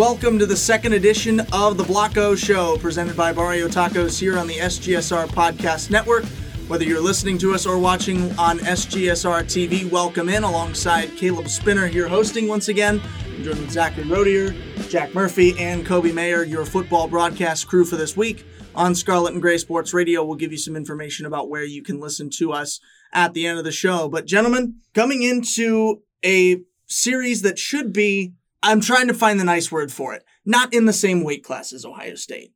Welcome to the second edition of the Block O Show, presented by Barrio Tacos here on the SGSR Podcast Network. Whether you're listening to us or watching on SGSR TV, welcome in alongside Caleb Spinner here hosting once again. I'm joined with Zachary Rodier, Jack Murphy, and Coby Maeir, your football broadcast crew for this week. On Scarlet and Gray Sports Radio, we'll give you some information about where you can listen to us at the end of the show. But, gentlemen, coming into a series that should be, I'm trying to find the nice word for it, not in the same weight class as Ohio State.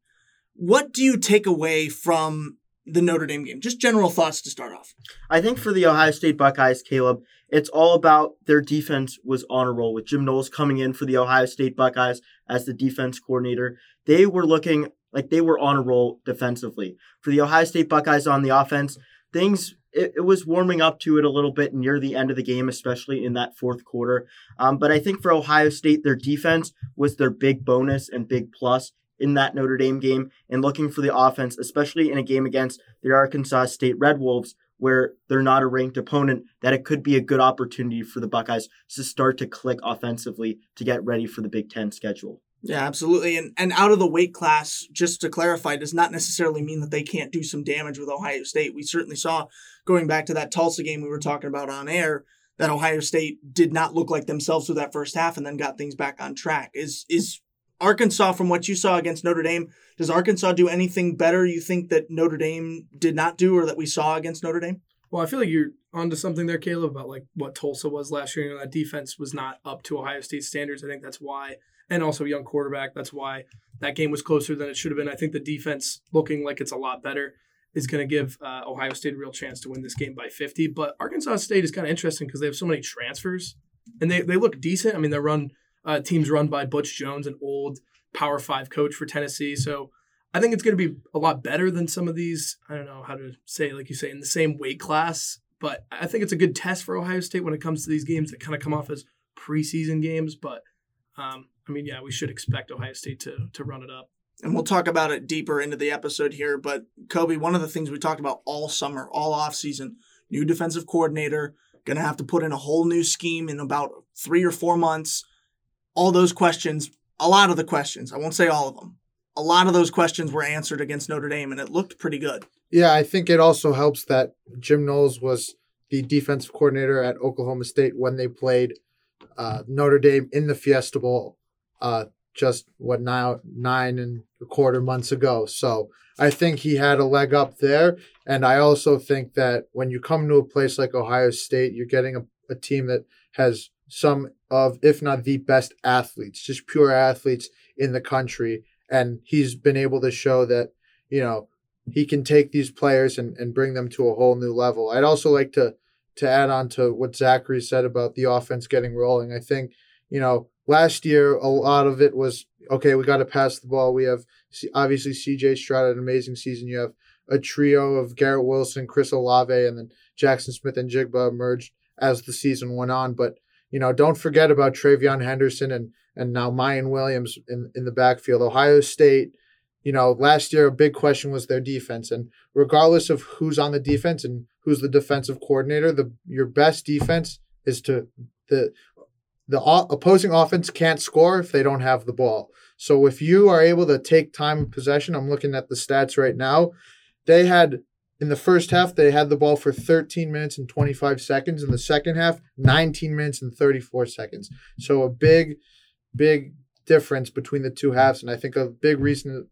What do you take away from the Notre Dame game? Just general thoughts to start off. I think for the Ohio State Buckeyes, Caleb, it's all about their defense was on a roll with Jim Knowles coming in for the Ohio State Buckeyes as the defense coordinator. They were looking like they were on a roll defensively. For the Ohio State Buckeyes on the offense, things it, it, was warming up to it a little bit near the end of the game, especially in that fourth quarter. Um, but I think for Ohio State, their defense was their big bonus and big plus in that Notre Dame game. And looking for the offense, especially in a game against the Arkansas State Red Wolves, where they're not a ranked opponent, that it could be a good opportunity for the Buckeyes to start to click offensively to get ready for the Big Ten schedule. Yeah, absolutely. And and out of the weight class, just to clarify, does not necessarily mean that they can't do some damage with Ohio State. We certainly saw going back to that Tulsa game we were talking about on air that Ohio State did not look like themselves through that first half and then got things back on track. Is is Arkansas from what you saw against Notre Dame, does Arkansas do anything better you think that Notre Dame did not do or that we saw against Notre Dame? Well, I feel like you're onto something there, Caleb, about like what Tulsa was last year. You know, that defense was not up to Ohio State standards. I think that's why and also young quarterback. That's why that game was closer than it should have been. I think the defense looking like it's a lot better is going to give uh, Ohio State a real chance to win this game by 50. But Arkansas State is kind of interesting because they have so many transfers and they, they look decent. I mean, they're run uh, teams run by Butch Jones, an old Power Five coach for Tennessee. So I think it's going to be a lot better than some of these. I don't know how to say, like you say, in the same weight class. But I think it's a good test for Ohio State when it comes to these games that kind of come off as preseason games. But um, I mean, yeah, we should expect Ohio State to to run it up. And we'll talk about it deeper into the episode here. But Coby, one of the things we talked about all summer, all off season, new defensive coordinator, going to have to put in a whole new scheme in about three or four months. All those questions, a lot of the questions, I won't say all of them, a lot of those questions were answered against Notre Dame, and it looked pretty good. Yeah, I think it also helps that Jim Knowles was the defensive coordinator at Oklahoma State when they played uh, Notre Dame in the Fiesta Bowl uh, just what now nine and a quarter months ago. So I think he had a leg up there, and I also think that when you come to a place like Ohio State, you're getting a, a team that has some of, if not the best athletes, just pure athletes in the country, and he's been able to show that you know he can take these players and, and bring them to a whole new level. I'd also like to to add on to what Zachary said about the offense getting rolling. I think you know last year a lot of it was okay we got to pass the ball. We have obviously cj stroud had an amazing season. You have a trio of garrett wilson chris olave and then Jaxon smith-Njigba emerged as the season went on. But you know don't forget about TreVeyon henderson and and now Miyan williams in, in the backfield. Ohio state you know last year a big question was their defense and regardless of who's on the defense and who's the defensive coordinator the your best defense is to the the opposing offense can't score if they don't have the ball. So if you are able to take time of possession, I'm looking at the stats right now. They had in the first half they had the ball for 13 minutes and 25 seconds. In the second half, 19 minutes and 34 seconds. So a big, big difference between the two halves, and I think a big reason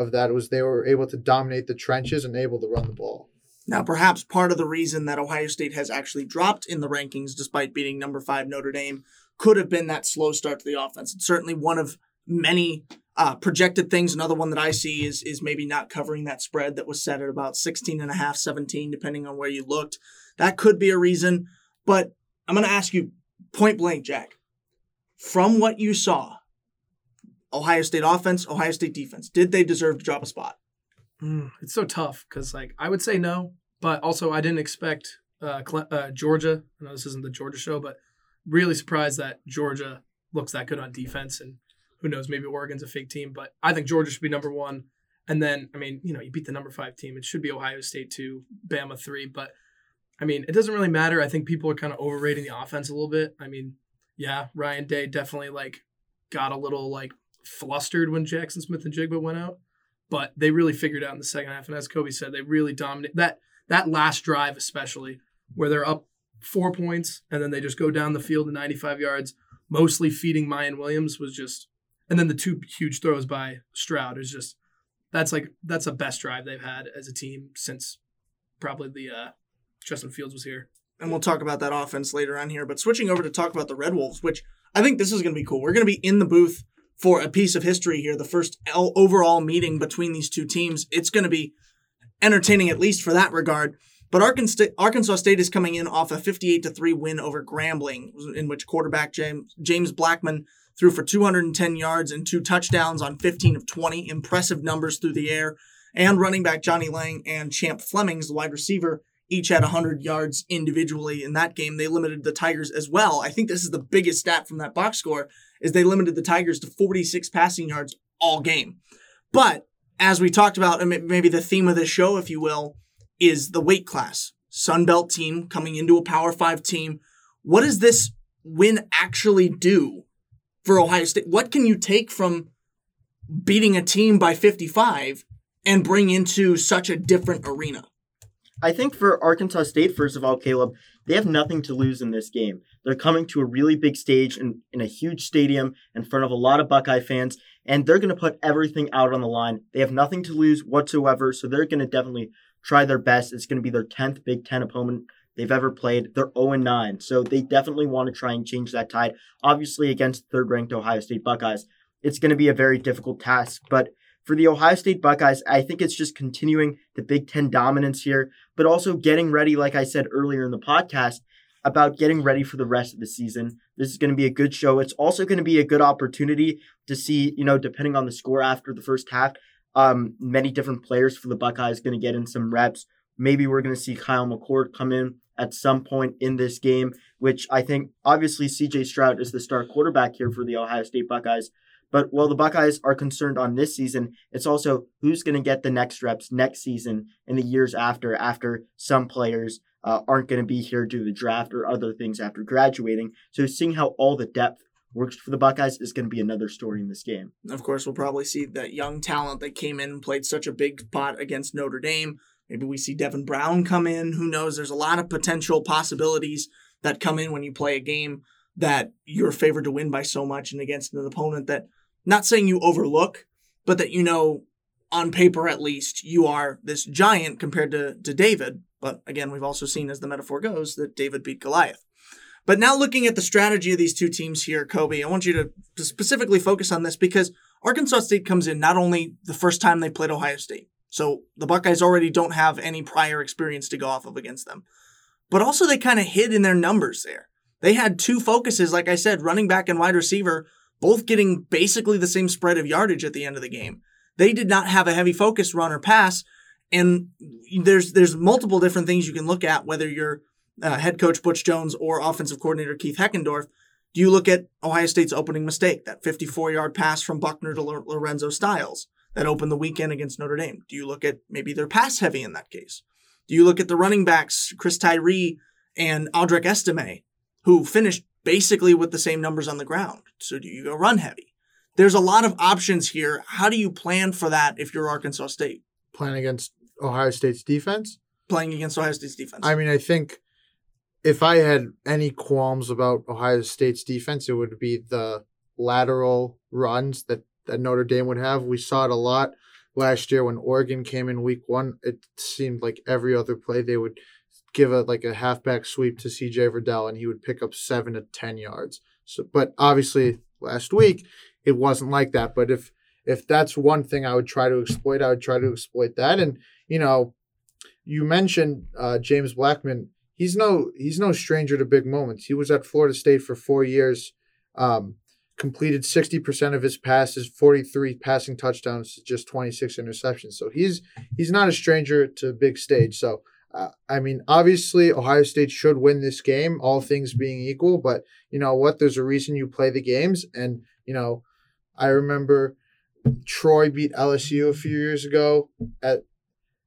of that was they were able to dominate the trenches and able to run the ball. Now, perhaps part of the reason that Ohio State has actually dropped in the rankings despite beating number five Notre Dame could have been that slow start to the offense. It's certainly one of many uh, projected things. Another one that I see is is maybe not covering that spread that was set at about 16 and a half, 17, depending on where you looked. That could be a reason. But I'm going to ask you point blank, Jack. From what you saw, Ohio State offense, Ohio State defense, did they deserve to drop a spot? Mm, it's so tough because, like, I would say no, but also I didn't expect uh, uh, Georgia. I know this isn't the Georgia show, but really surprised that Georgia looks that good on defense. And who knows, maybe Oregon's a fake team, but I think Georgia should be number one. And then, I mean, you know, you beat the number five team. It should be Ohio State two, Bama three. But I mean, it doesn't really matter. I think people are kind of overrating the offense a little bit. I mean, yeah, Ryan Day definitely like got a little like flustered when Jaxon Smith-Njigba went out, but they really figured out in the second half. And as Coby said, they really dominated that that last drive, especially where they're up four points and then they just go down the field to 95 yards, mostly feeding Miyan Williams was just, and then the two huge throws by Stroud is just that's like that's the best drive they've had as a team since probably the uh, Justin Fields was here. And we'll talk about that offense later on here. But switching over to talk about the Red Wolves, which I think this is going to be cool. We're going to be in the booth for a piece of history here, the first overall meeting between these two teams. It's going to be entertaining, at least for that regard. But Arkansas State is coming in off a 58 to 3 win over Grambling, in which quarterback James, James Blackman threw for 210 yards and two touchdowns on 15 of 20. Impressive numbers through the air. And running back Johnnie Lang and Champ Flemings, the wide receiver, each had 100 yards individually in that game. They limited the Tigers as well. I think this is the biggest stat from that box score is they limited the Tigers to 46 passing yards all game. But as we talked about, maybe the theme of this show, if you will, is the weight class. Sunbelt team coming into a Power Five team. What does this win actually do for Ohio State? What can you take from beating a team by 55 and bring into such a different arena? I think for Arkansas State, first of all, Caleb, they have nothing to lose in this game. They're coming to a really big stage in, in a huge stadium in front of a lot of Buckeye fans, and they're going to put everything out on the line. They have nothing to lose whatsoever, so they're going to definitely try their best. It's going to be their 10th Big Ten opponent they've ever played. They're 0 9, so they definitely want to try and change that tide. Obviously, against third ranked Ohio State Buckeyes, it's going to be a very difficult task, but for the Ohio State Buckeyes, I think it's just continuing the Big Ten dominance here, but also getting ready, like I said earlier in the podcast, about getting ready for the rest of the season. This is going to be a good show. It's also going to be a good opportunity to see, you know, depending on the score after the first half, um, many different players for the Buckeyes going to get in some reps. Maybe we're going to see Kyle McCord come in at some point in this game, which I think obviously CJ Stroud is the star quarterback here for the Ohio State Buckeyes. But while the Buckeyes are concerned on this season, it's also who's going to get the next reps next season and the years after, after some players uh, aren't going to be here due to the draft or other things after graduating. So seeing how all the depth works for the Buckeyes is going to be another story in this game. Of course, we'll probably see that young talent that came in and played such a big pot against Notre Dame. Maybe we see Devin Brown come in. Who knows? There's a lot of potential possibilities that come in when you play a game that you're favored to win by so much and against an opponent that not saying you overlook, but that you know on paper at least you are this giant compared to, to David. But again, we've also seen as the metaphor goes that David beat Goliath. But now looking at the strategy of these two teams here, Coby, I want you to, to specifically focus on this because Arkansas State comes in not only the first time they played Ohio State, so the Buckeyes already don't have any prior experience to go off of against them, but also they kind of hid in their numbers there. They had two focuses, like I said, running back and wide receiver, both getting basically the same spread of yardage at the end of the game. They did not have a heavy focus run or pass, and there's there's multiple different things you can look at whether you're uh, head coach Butch Jones or offensive coordinator Keith Heckendorf. Do you look at Ohio State's opening mistake, that 54 yard pass from Buchner to Lorenzo Styles that opened the weekend against Notre Dame? Do you look at maybe they're pass heavy in that case? Do you look at the running backs, Chris Tyree and Audric Estime, who finished basically with the same numbers on the ground. So do you go run heavy? There's a lot of options here. How do you plan for that if you're Arkansas State? Playing against Ohio State's defense? Playing against Ohio State's defense. I mean, I think if I had any qualms about Ohio State's defense, it would be the lateral runs that, that Notre Dame would have. We saw it a lot last year when Oregon came in week one. It seemed like every other play they would give a like a halfback sweep to CJ Verdell and he would pick up seven to ten yards. So, but obviously last week it wasn't like that. But if if that's one thing I would try to exploit, I would try to exploit that. And you know, you mentioned uh, James Blackman. He's no he's no stranger to big moments. He was at Florida State for four years. Um, completed 60% of his passes, 43 passing touchdowns, just 26 interceptions. So he's he's not a stranger to big stage. So uh, I mean, obviously, Ohio State should win this game, all things being equal. But you know what? There's a reason you play the games, and you know, I remember Troy beat LSU a few years ago at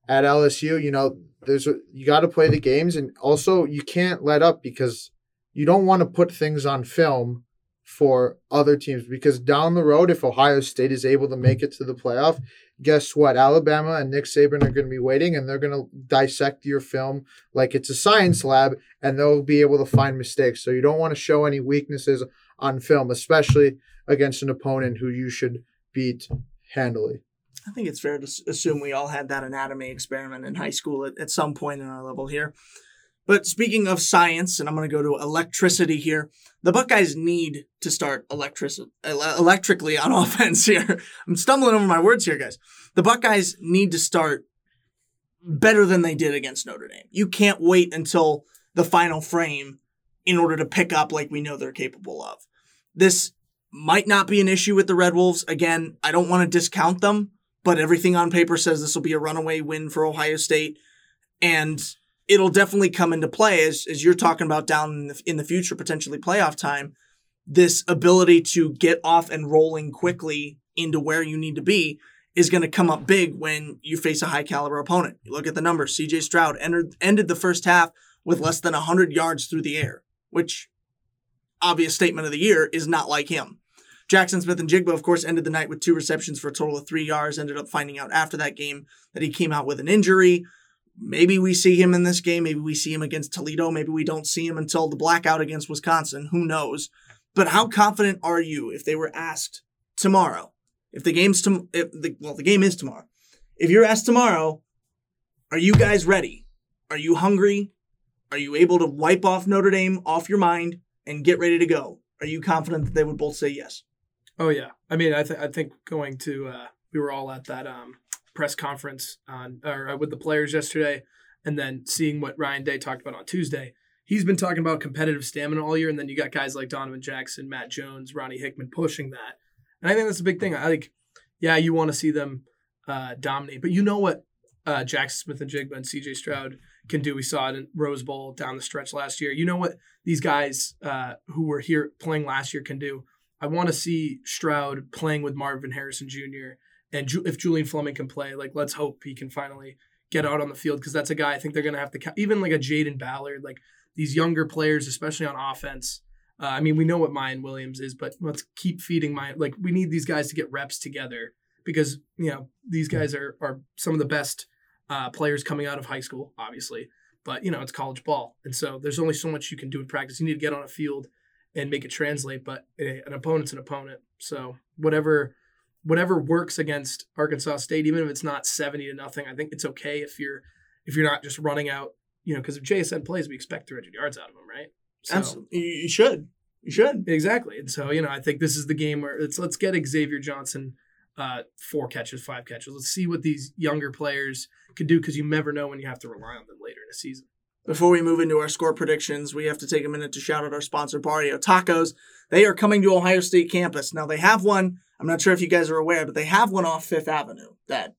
at LSU. You know, there's a, you got to play the games, and also you can't let up because you don't want to put things on film for other teams because down the road, if Ohio State is able to make it to the playoff, guess what? Alabama and Nick Saban are going to be waiting and they're going to dissect your film like it's a science lab and they'll be able to find mistakes. So you don't want to show any weaknesses on film, especially against an opponent who you should beat handily. I think it's fair to assume we all had that anatomy experiment in high school at, at some point in our level here. But speaking of science, and I'm going to go to electricity here, the Buckeyes need to start electric- electrically on offense here. I'm stumbling over my words here, guys. The Buckeyes need to start better than they did against Notre Dame. You can't wait until the final frame in order to pick up like we know they're capable of. This might not be an issue with the Red Wolves. Again, I don't want to discount them, but everything on paper says this will be a runaway win for Ohio State. And it'll definitely come into play as, as you're talking about down in the, in the future, potentially playoff time. This ability to get off and rolling quickly into where you need to be is going to come up big when you face a high caliber opponent. You look at the numbers. CJ Stroud entered, ended the first half with less than 100 yards through the air, which obvious statement of the year is not like him. Jaxon Smith-Njigba, of course, ended the night with two receptions for a total of three yards. Ended up finding out after that game that he came out with an injury. Maybe we see him in this game. Maybe we see him against Toledo. Maybe we don't see him until the blackout against Wisconsin. Who knows? But how confident are you if they were asked tomorrow? If the game's to, if the well, the game is tomorrow. If you're asked tomorrow, are you guys ready? Are you hungry? Are you able to wipe off Notre Dame off your mind and get ready to go? Are you confident that they would both say yes? Oh yeah. I mean, I think I think going to uh, we were all at that um, press conference on or uh, with the players yesterday, and then seeing what Ryan Day talked about on Tuesday. He's been talking about competitive stamina all year, and then you got guys like Donovan Jackson, Matt Jones, Ronnie Hickman pushing that, and I think that's a big thing. I like, yeah, you want to see them uh, dominate, but you know what uh, Jaxon Smith-Njigba and C.J. Stroud can do. We saw it in Rose Bowl down the stretch last year. You know what these guys uh, who were here playing last year can do. I want to see Stroud playing with Marvin Harrison Jr. And Ju- if Julian Fleming can play, like let's hope he can finally get out on the field because that's a guy I think they're going to have to even like a Jayden Ballard, like these younger players, especially on offense. Uh, I mean, we know what Miyan Williams is, but let's keep feeding Miyan. Like we need these guys to get reps together because you know these guys are are some of the best uh, players coming out of high school, obviously. But you know it's college ball, and so there's only so much you can do in practice. You need to get on a field and make it translate. But an opponent's an opponent. So whatever whatever works against Arkansas State, even if it's not seventy to nothing, I think it's okay if you're if you're not just running out. You know, because if JSN plays, we expect 300 yards out of him, right? So, Absolutely. You should. You should. Exactly. And so, you know, I think this is the game where it's let's get Xavier Johnson uh, four catches, five catches. Let's see what these younger players could do because you never know when you have to rely on them later in the season. Before we move into our score predictions, we have to take a minute to shout out our sponsor, Barrio Tacos. They are coming to Ohio State campus. Now, they have one, I'm not sure if you guys are aware, but they have one off Fifth Avenue. That,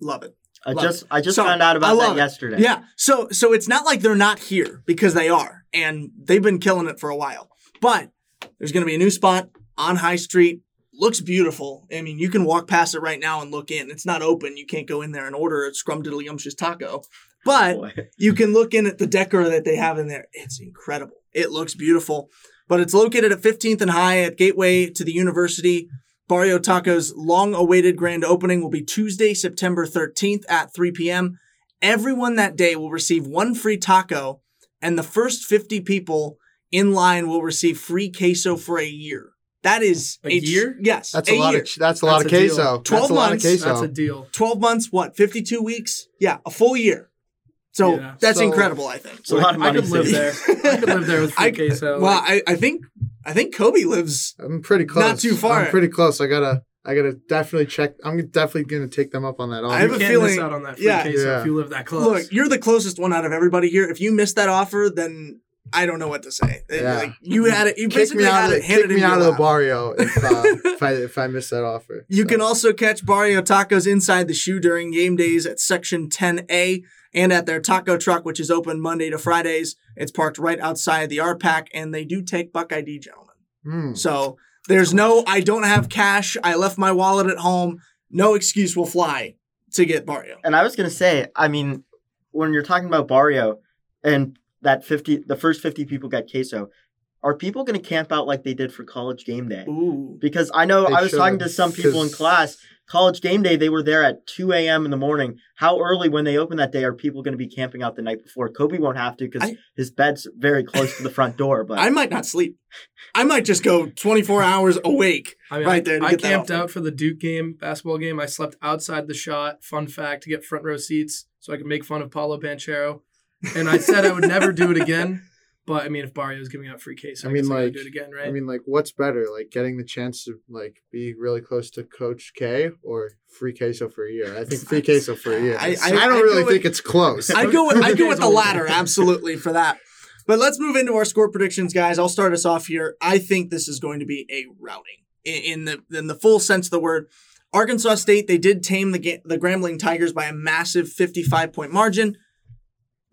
love it. I love just it. I just so, found out about that it. yesterday. Yeah. So so it's not like they're not here because they are. And they've been killing it for a while. But there's gonna be a new spot on High Street. Looks beautiful. I mean, you can walk past it right now and look in. It's not open. You can't go in there and order a scrumdiddlyumptious taco. But oh you can look in at the decor that they have in there. It's incredible. It looks beautiful. But it's located at 15th and High at Gateway to the University. Barrio Taco's long awaited grand opening will be Tuesday, September 13th at 3 p.m. Everyone that day will receive one free taco, and the first 50 people in line will receive free queso for a year. That is a, a year. Yes, that's a, a lot year. of that's a lot that's of queso. Twelve months. A Queso. That's a deal. Twelve months. What? Fifty-two weeks. Yeah, a full year. So yeah. that's so, incredible. I think. So a lot of money I could live there. I could live there with free I, queso. Well, I, I think I think Coby lives. I'm pretty close. Not too far. I'm pretty close. I gotta I gotta definitely check. I'm definitely gonna take them up on that. Offer. I have you a feeling out on that free yeah, queso yeah. if you live that close. Look, you're the closest one out of everybody here. If you miss that offer, then I don't know what to say. Yeah. Like, you had it. You kick basically me out had of, it. Kick me out of the barrio if, uh, if I if I miss that offer. You so. can also catch Barrio Tacos inside the shoe during game days at Section 10A and at their taco truck, which is open Monday to Fridays. It's parked right outside the RPAC, and they do take Buck ID, gentlemen. Mm. So there's no, I don't have cash. I left my wallet at home. No excuse will fly to get Barrio. And I was gonna say, I mean, when you're talking about Barrio and that 50, the first 50 people get queso, are people going to camp out like they did for college game day? Ooh. Because I know I was talking to some people in class. College game day, they were there at 2 a.m. in the morning. How early when they open that day are people going to be camping out the night before? Coby won't have to because I- his bed's very close to the front door. But I might not sleep. I might just go 24 hours awake. I mean, Right I, there to I get that camped off. out for the Duke game, basketball game. I slept outside the shot. Fun fact to get front row seats so I could make fun of Paolo Banchero. And I said I would never do it again. But I mean, if Barrio's giving out free case, I, I mean, mean, I like- do it again, right? I mean, like, what's better, like getting the chance to like be really close to Coach K or free queso for a year? I think free queso for a year. I- I, I- don't I really think with- it's close. I go with I go with the latter, absolutely for that. But let's move into our score predictions, guys. I'll start us off here. I think this is going to be a routing in, in the in the full sense of the word. Arkansas State they did tame the Ga- the Grambling Tigers by a massive 55 point margin.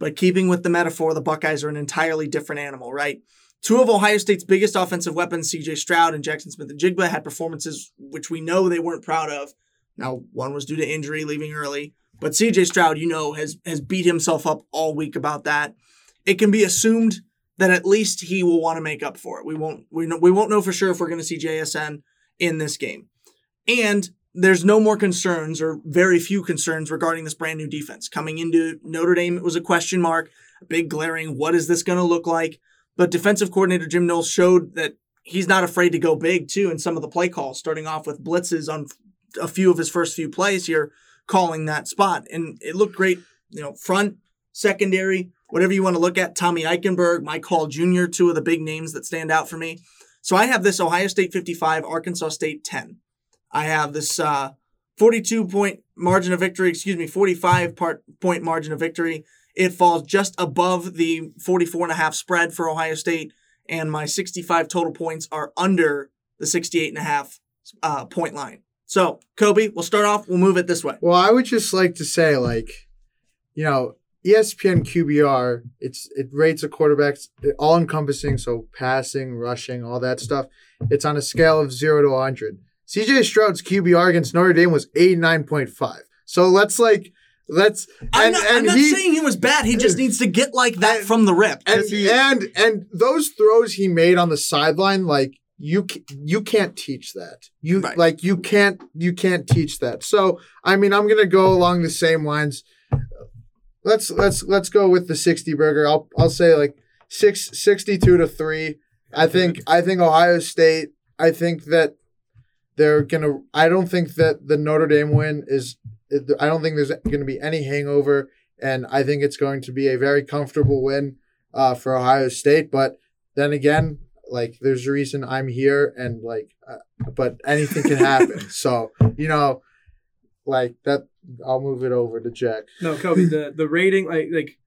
But keeping with the metaphor, the Buckeyes are an entirely different animal, right? Two of Ohio State's biggest offensive weapons, CJ Stroud and Jaxon Smith-Njigba, had performances which we know they weren't proud of. Now, one was due to injury, leaving early. But CJ Stroud, you know, has has beat himself up all week about that. It can be assumed that at least he will want to make up for it. We won't we know, we won't know for sure if we're going to see JSN in this game. And there's no more concerns or very few concerns regarding this brand new defense. Coming into Notre Dame, it was a question mark, a big glaring what is this going to look like? But defensive coordinator Jim Knowles showed that he's not afraid to go big too in some of the play calls, starting off with blitzes on a few of his first few plays here calling that spot. And it looked great, you know, front, secondary, whatever you want to look at. Tommy Eichenberg, Mike Hall Jr., two of the big names that stand out for me. So I have this Ohio State 55, Arkansas State 10. I have this uh, 42 point margin of victory, excuse me, 45 part point margin of victory. It falls just above the 44 and a half spread for Ohio State, and my 65 total points are under the 68 and a half uh, point line. So, Coby, we'll start off. We'll move it this way. Well, I would just like to say, like, you know, ESPN QBR, it's it rates a quarterback's all encompassing, so passing, rushing, all that stuff. It's on a scale of zero to 100. CJ Stroud's QBR against Notre Dame was 89.5. So let's like, let's I'm and not, I'm not he saying he was bad. He just needs to get like that And- from the rip. and he- and and those throws he made on the sideline, like you you can't teach that. You Right. like you can't you can't teach that. So I mean, I'm gonna go along the same lines. Let's let's let's go with the 60 burger. I'll I'll say like six, 62 to three. I think I think Ohio State. I think that they're gonna. I don't think that the Notre Dame win is. I don't think there's going to be any hangover, and I think it's going to be a very comfortable win uh, for Ohio State. But then again, like there's a reason I'm here, and like, uh, but anything can happen. so you know, like that. I'll move it over to Jack. No, Coby, the the rating, like like,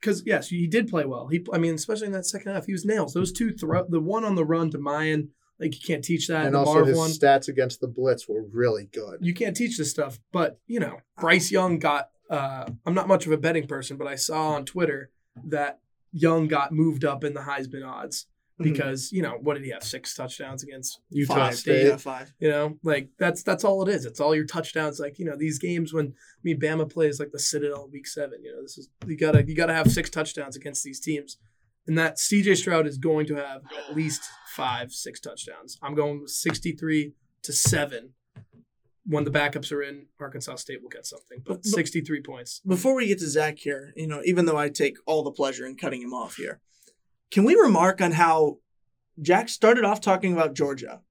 because yes, he did play well. He, I mean, especially in that second half, he was nails. Those two throw, the one on the run to Miyan, like you can't teach that. and also Marv his one, stats against the blitz were really good. you can't teach this stuff. But you know, Bryce Young got. Uh, I'm not much of a betting person, but I saw on Twitter that Young got moved up in the Heisman odds Mm-hmm. because you know what did he have six touchdowns against Utah Five. State. Yeah, five. You know, like that's that's all it is. It's all your touchdowns. Like you know, these games when I mean Bama plays like the Citadel week seven. You know, this is you gotta you gotta have six touchdowns against these teams, and that CJ Stroud is going to have at least five six touchdowns. I'm going with sixty three to seven. When the backups are in, Arkansas State will get something, but But- sixty three points. Before we get to Zach here, you know, even though I take all the pleasure in cutting him off here, can we remark on how Jack started off talking about Georgia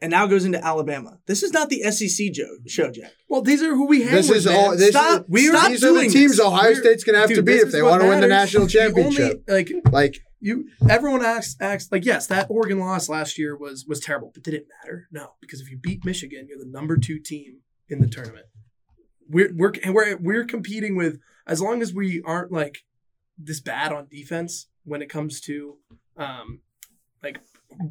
and now goes into Alabama? This is not the SEC jo- show, Jack. Well, these are who we have. This with. is man. all. This Stop- is, these stop are the teams this. Ohio We're- State's gonna have to Dude, beat if they want to win the matters. national The only- championship. like like you everyone asks acts like yes that oregon loss last year was was terrible but did it matter? No because if you beat michigan you're the number two team in the tournament. We're we're and we're, we're competing with as long as we aren't like this bad on defense when it comes to um like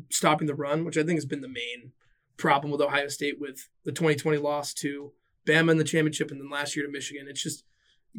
stopping the run which i think has been the main problem with ohio state with the 2020 loss to bama in the championship and then last year to michigan. It's just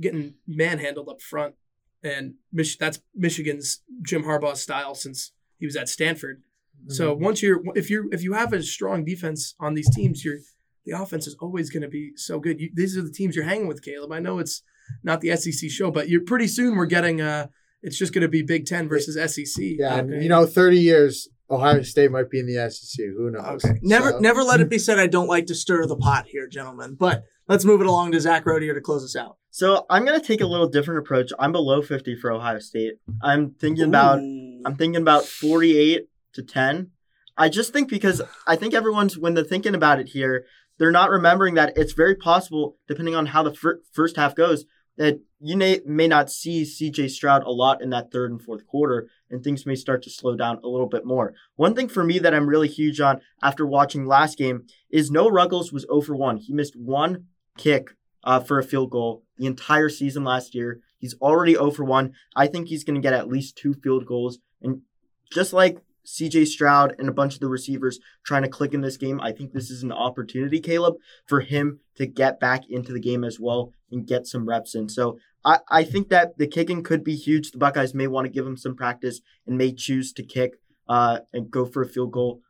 getting manhandled up front and Mich- that's Michigan's Jim Harbaugh style since he was at Stanford. So Mm-hmm. once you're if you if you have a strong defense on these teams, you're the offense is always going to be so good. You, these are the teams you're hanging with, Caleb. I know it's not the SEC show, but you're pretty soon we're getting uh it's just going to be Big Ten versus SEC. Yeah, and Okay. you know, 30 years, Ohio State might be in the SEC. Who knows? Okay. Never, So- never let it be said I don't like to stir the pot here, gentlemen. But let's move it along to Zach Rodier to close us out. So I'm gonna take a little different approach. I'm below 50 for Ohio State. I'm thinking about Ooh. I'm thinking about 48 to 10. I just think because I think everyone's when they're thinking about it here, they're not remembering that it's very possible, depending on how the fir- first half goes, that you may, may not see CJ Stroud a lot in that third and fourth quarter, and things may start to slow down a little bit more. One thing for me that I'm really huge on after watching last game is Noah Ruggles was 0 for 1. He missed one kick uh, for a field goal the entire season last year. He's already 0 for 1. I think he's going to get at least two field goals. And just like CJ Stroud and a bunch of the receivers trying to click in this game, I think this is an opportunity, Caleb, for him to get back into the game as well and get some reps in. So I, I think that the kicking could be huge. The Buckeyes may want to give him some practice and may choose to kick uh, and go for a field goal,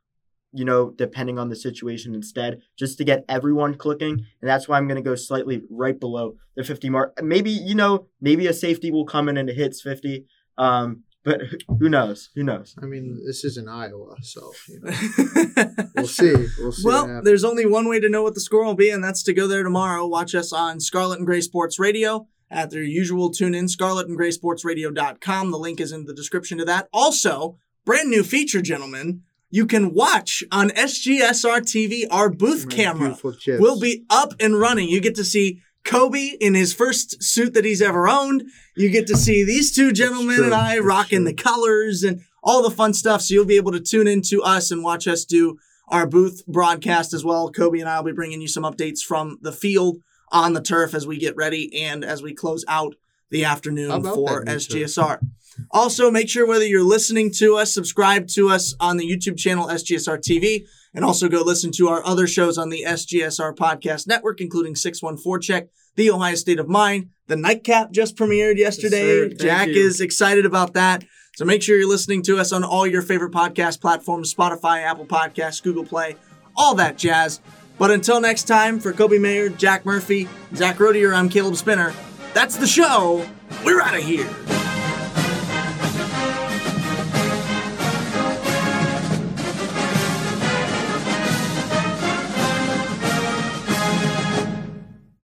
you know, depending on the situation instead, just to get everyone clicking. And that's why I'm going to go slightly right below the 50 mark. Maybe, you know, maybe a safety will come in and it hits 50. Um, but who knows? Who knows? I mean, this is in Iowa, so you know, we'll see. We'll see. Well, there's only one way to know what the score will be, and that's to go there tomorrow. Watch us on Scarlet and Gray Sports Radio at their usual tune in, scarletandgraysportsradio.com. The link is in the description to that. Also, brand new feature, gentlemen. You can watch on SGSR TV our booth camera will be up and running. You get to see Coby in his first suit that he's ever owned. You get to see these two gentlemen true. and I rocking true. the colors and all the fun stuff. So you'll be able to tune into us and watch us do our booth broadcast as well. Coby and I will be bringing you some updates from the field on the turf as we get ready and as we close out the afternoon for SGSR. Also, make sure whether you're listening to us, subscribe to us on the YouTube channel SGSR TV, and also go listen to our other shows on the SGSR Podcast Network, including 614 Check, The Ohio State of Mind. The Nightcap just premiered yesterday. Thank Jack you. is excited about that. So make sure you're listening to us on all your favorite podcast platforms Spotify, Apple Podcasts, Google Play, all that jazz. But until next time, for Coby Maeir, Jack Murphy, Zach Rodier, I'm Caleb Spinner. That's the show. We're out of here.